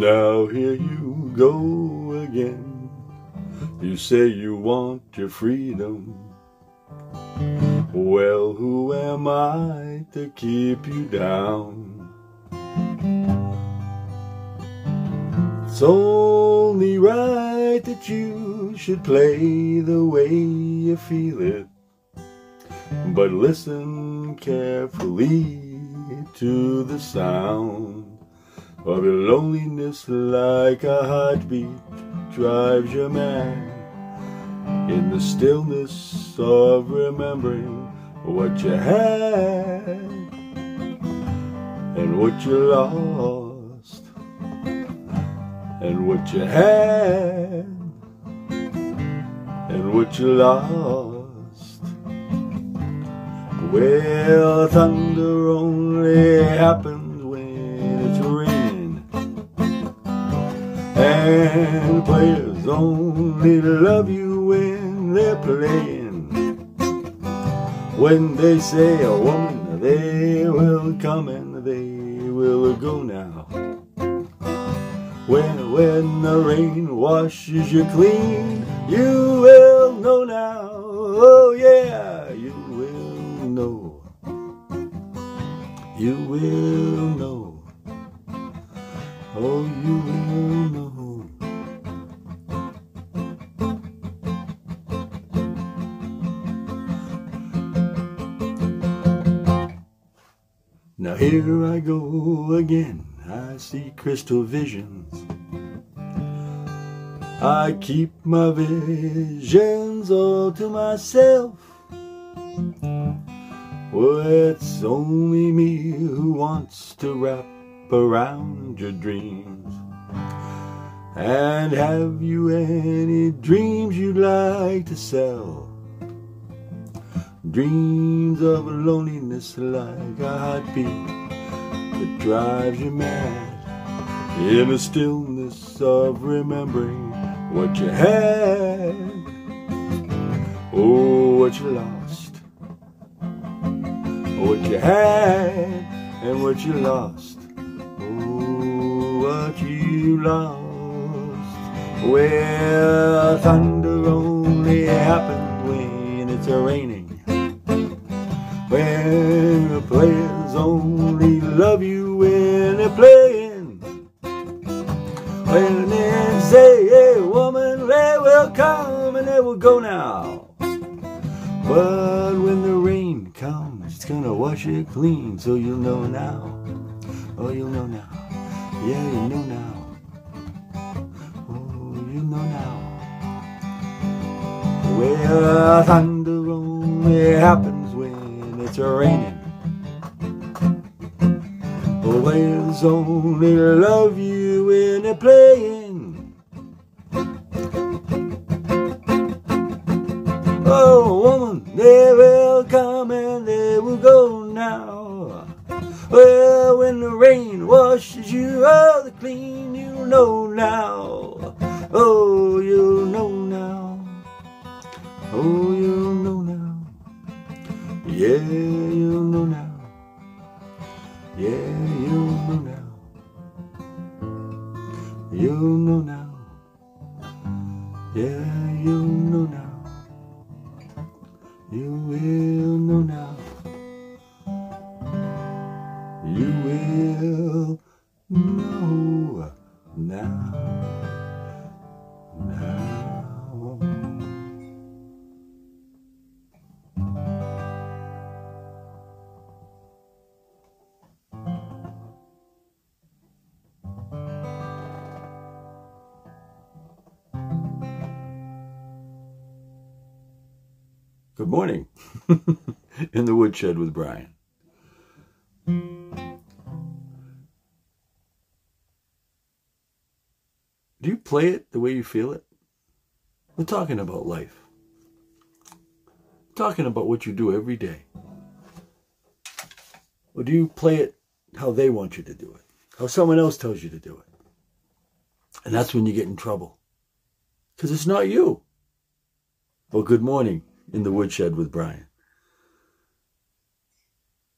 Now here you go again. You say you want your freedom. Well, who am I to keep you down? It's only right that you should play the way you feel it. But listen carefully to the sound of your loneliness like a heartbeat drives you mad. In the stillness of remembering what you had and what you lost and what you had and what you lost. Well, thunder only happens and players only love you when they're playing. When they say a woman, they will come and they will go now. When, when the rain washes you clean, you will Now here I go again. I see crystal visions. I keep my visions all to myself. Well, it's only me who wants to wrap around your dreams. And have you any dreams you'd like to sell? Dreams of loneliness like a heartbeat that drives you mad. In the stillness of remembering what you had, oh, what you lost, oh, what you had, and what you lost, oh, what you lost. Well, thunder only happens when it's raining. When the players only love you when they're playing. When they say, hey woman, they will come and they will go now. But when the rain comes, it's gonna wash it clean, so you'll know now. Oh, you'll know now. Yeah, you know now. Oh, you know now. Well, thunder only morning. In the woodshed with Brian. Do you play it the way you feel it? We're talking about life. talking about what you do every day. Or do you play it how they want you to do it? How someone else tells you to do it? And that's when you get in trouble. Because it's not you. Well, good morning in the woodshed with Brian.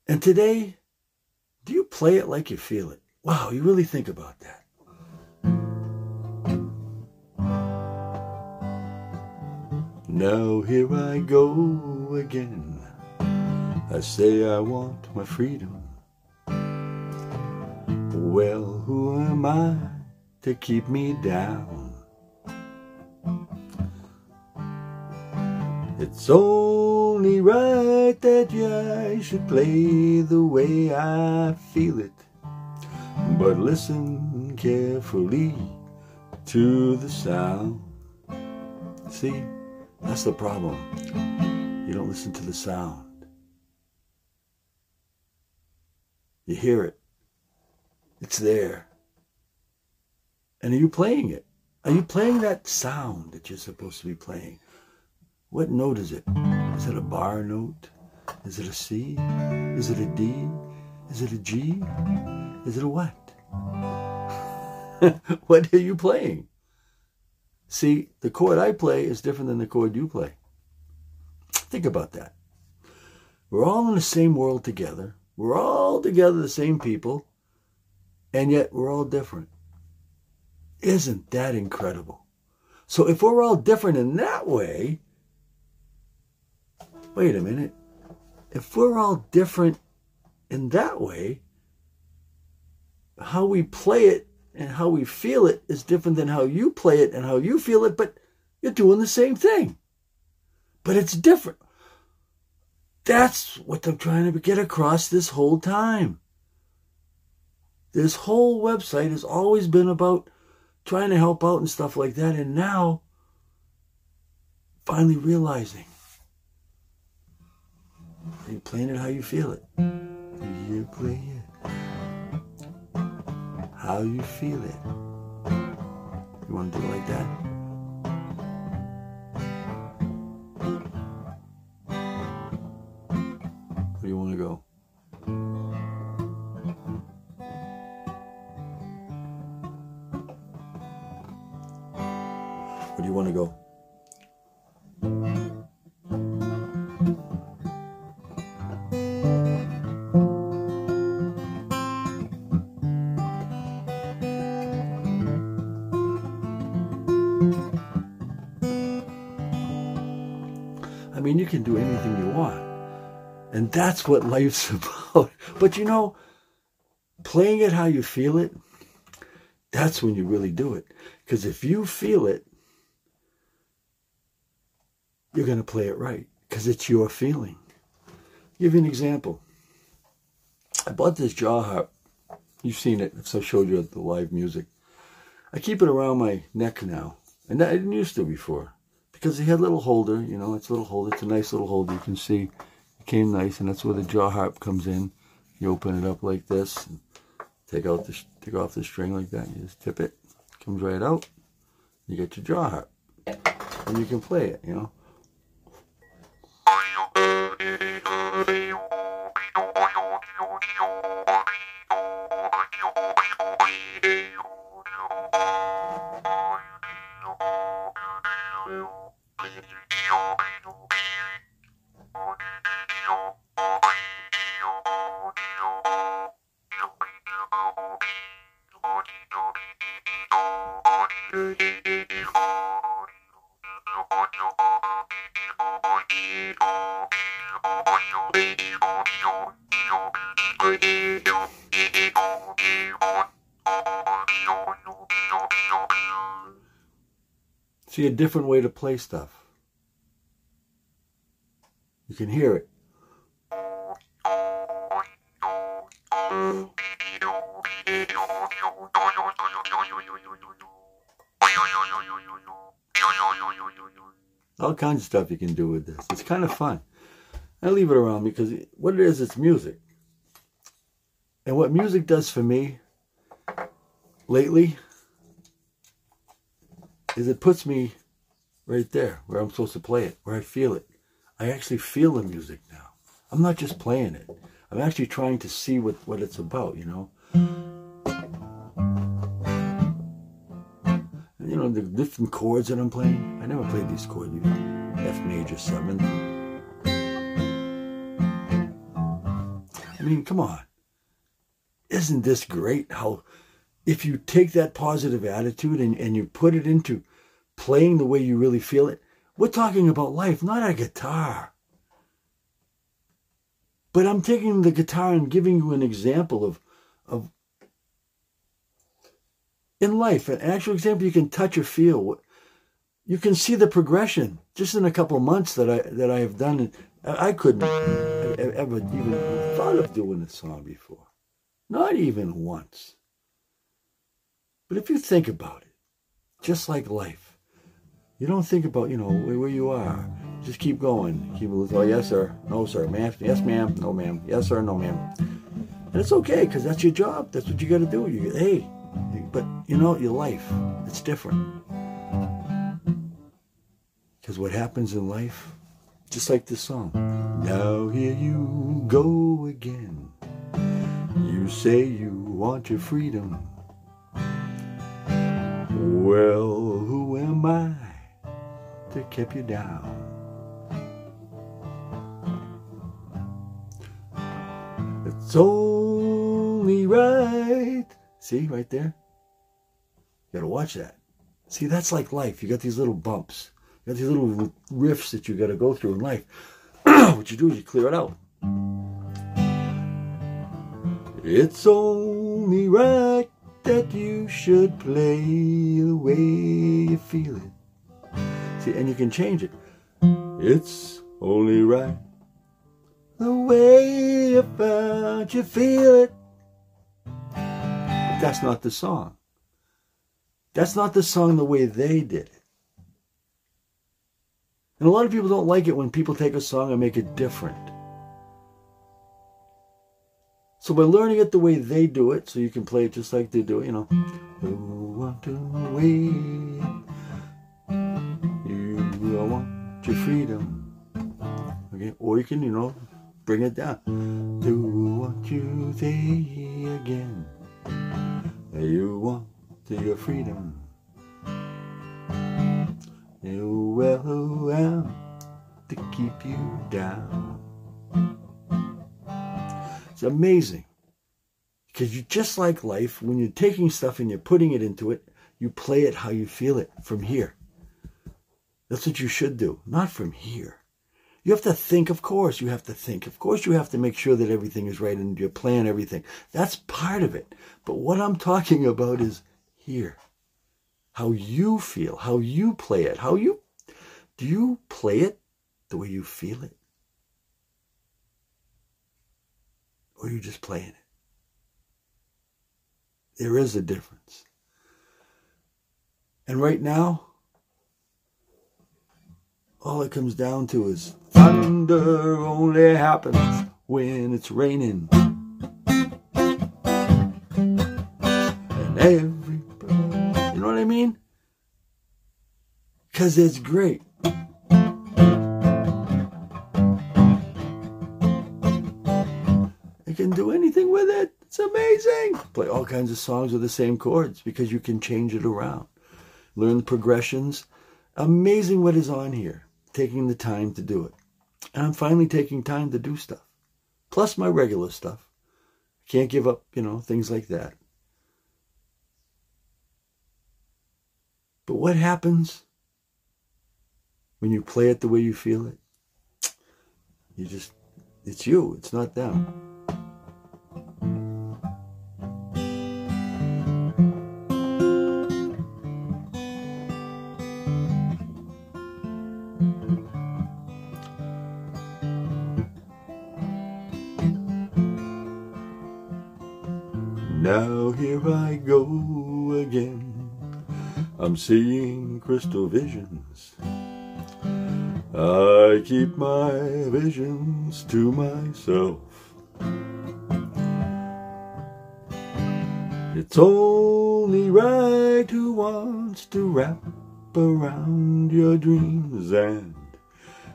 And today, do you play it like you feel it? Wow, you really think about that. Now here I go again. I say I want my freedom. Well, who am I to keep me down? It's only right that I should play the way I feel it. But listen carefully to the sound. See, that's the problem. You don't listen to the sound. You hear it. It's there. And are you playing it? Are you playing that sound that you're supposed to be playing? What note is it? Is it a bar note? Is it a C? Is it a D? Is it a G? Is it a what? what are you playing? See, the chord I play is different than the chord you play. Think about that. We're all in the same world together. We're all together, the same people, and yet we're all different. Isn't that incredible? So if we're all different in that way, wait a minute. If we're all different in that way, how we play it and how we feel it is different than how you play it and how you feel it, but you're doing the same thing. But it's different. That's what I'm trying to get across this whole time. This whole website has always been about trying to help out and stuff like that. And now, finally realizing you playing it how you feel it. You play it how you feel it. You want to do it like that? Can do anything you want. And that's what life's about. But you know, playing it how you feel it, that's when you really do it. Because if you feel it, you're going to play it right because it's your feeling. I'll give you an example. I bought this jaw harp. You've seen it. So I showed you the live music. I keep it around my neck now. And I didn't used to before. Because he had a little holder, you know, it's a little holder. It's a nice little holder. You can see it came nice. And that's where the jaw harp comes in. You open it up like this. Take out the take off the string like that. You just tip it. Comes right out. You get your jaw harp. And you can play it, you know. See a Thank you. Different way to play stuff. You can hear it. All kinds of stuff you can do with this. It's kind of fun. I leave it around because what it is, it's music. And what music does for me lately is it puts me right there where I'm supposed to play it, where I feel it. I actually feel the music now. I'm not just playing it. I'm actually trying to see what, what it's about, you know. And, you know, the different chords that I'm playing. I never played these chords before. F major seventh. I mean, come on. Isn't this great how if you take that positive attitude and, and you put it into playing the way you really feel it, We're talking about life, not a guitar. But I'm taking the guitar and giving you an example of, of in life, an actual example you can touch or feel. You can see the progression just in a couple months that I that I have done. I couldn't ever even thought of doing a song before, not even once. But if you think about it, just like life, you don't think about you know where you are. Just keep going. Keep oh yes sir, no sir, ma'am, yes ma'am, no ma'am, yes sir, no ma'am. And it's okay because that's your job. That's what you got to do. You hey, but you know your life, it's different. Because what happens in life, just like this song. Now here you go again. You say you want your freedom. Well, who am I to kept you down? It's only right. See, right there? You gotta watch that. See, that's like life. You got these little bumps. You got these little rifts that you gotta go through in life. what you do is you clear it out. It's only right that you should play the way you feel it. See, and you can change it. It's only right the way about you feel it. But that's not the song. That's not the song the way they did it. And a lot of people don't like it when people take a song and make it different. So by learning it the way they do it, so you can play it just like they do it, you know. You want to wait. Your freedom. Okay? Or you can, you know, bring it down. Do what you say again. You want your freedom. You will who am to keep you down. It's amazing. Because you just like life, when you're taking stuff and you're putting it into it, you play it how you feel it from here. That's what you should do, not from here. You have to think, of course, you have to think. Of course, you have to make sure that everything is right and you plan everything. That's part of it. But what I'm talking about is here. How you feel, how you play it, how you do you play it the way you feel it? or you're just playing it. There is a difference. And right now, all it comes down to is thunder only happens when it's raining. And everybody, you know what I mean? Because it's great. You can do anything with it. It's amazing. Play all kinds of songs with the same chords because you can change it around. Learn the progressions. Amazing what is on here. Taking the time to do it. And I'm finally taking time to do stuff. Plus my regular stuff. Can't give up, you know, things like that. But what happens when you play it the way you feel it? You just, it's you, it's not them. I'm seeing crystal visions. I keep my visions to myself. It's only right who wants to wrap around your dreams and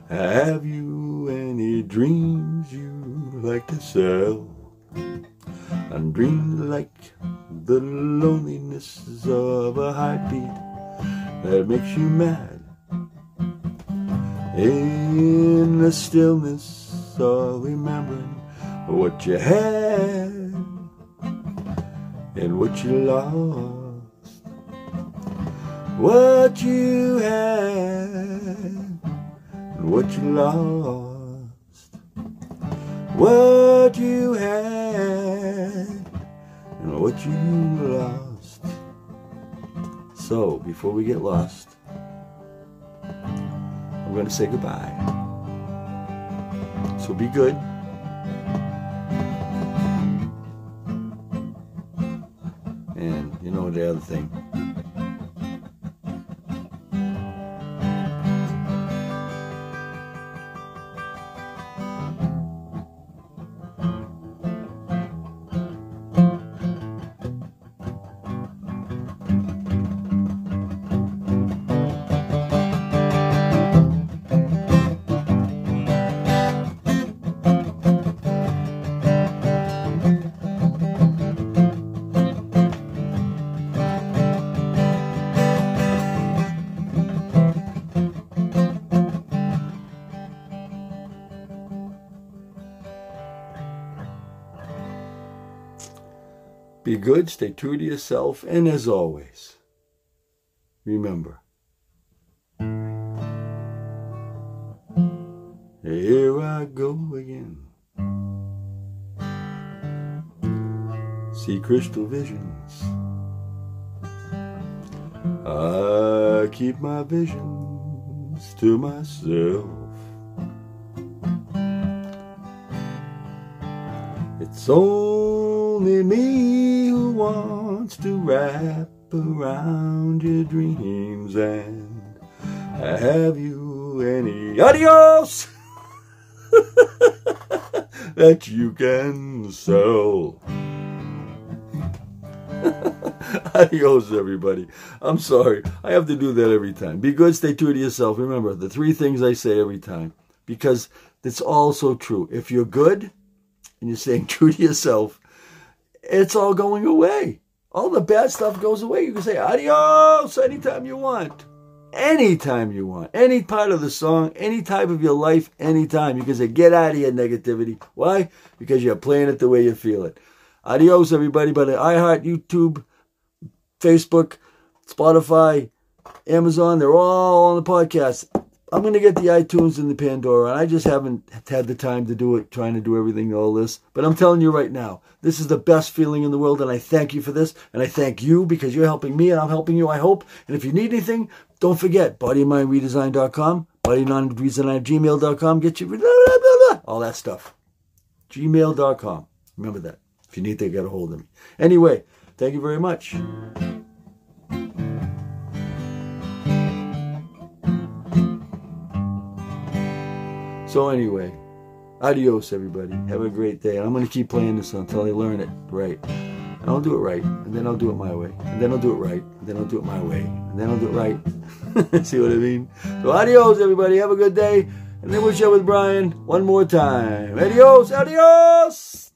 have you any dreams you like to sell? And dream like the loneliness of a heartbeat that makes you mad. In the stillness of remembering what you had and what you lost, what you had and what you lost, what you had, what you lost. So, before we get lost, I'm going to say goodbye. So be good. And you know the other thing. Be good, stay true to yourself, and as always, remember. Here I go again. See crystal visions. I keep my visions to myself. It's only me wants to wrap around your dreams and have you any adios that you can sell. Adios, everybody. I'm sorry. I have to do that every time. Be good, stay true to yourself. Remember the three things I say every time because it's all so true. If you're good and you're staying true to yourself, it's all going away. All the bad stuff goes away. You can say adios anytime you want. Anytime you want. Any part of the song, any type of your life, anytime. You can say, get out of your negativity. Why? Because you're playing it the way you feel it. Adios, everybody. But iHeart, YouTube, Facebook, Spotify, Amazon, they're all on the podcast. I'm going to get the iTunes and the Pandora. And I just haven't had the time to do it, trying to do everything, all this. But I'm telling you right now, this is the best feeling in the world, and I thank you for this. And I thank you because you're helping me, and I'm helping you, I hope. And if you need anything, don't forget bodymindredesign.com, bodymindredesign at gmail.com. Get you blah, blah, blah, all that stuff. Gmail.com. Remember that. If you need to get a hold of me. Anyway, thank you very much. So anyway, adios everybody. Have a great day. And I'm going to keep playing this until I learn it right. And I'll do it right, and then I'll do it my way, and then I'll do it right, and then I'll do it my way, and then I'll do it right. See what I mean? So adios everybody. Have a good day. And then we'll share with Brian one more time. Adios, adios.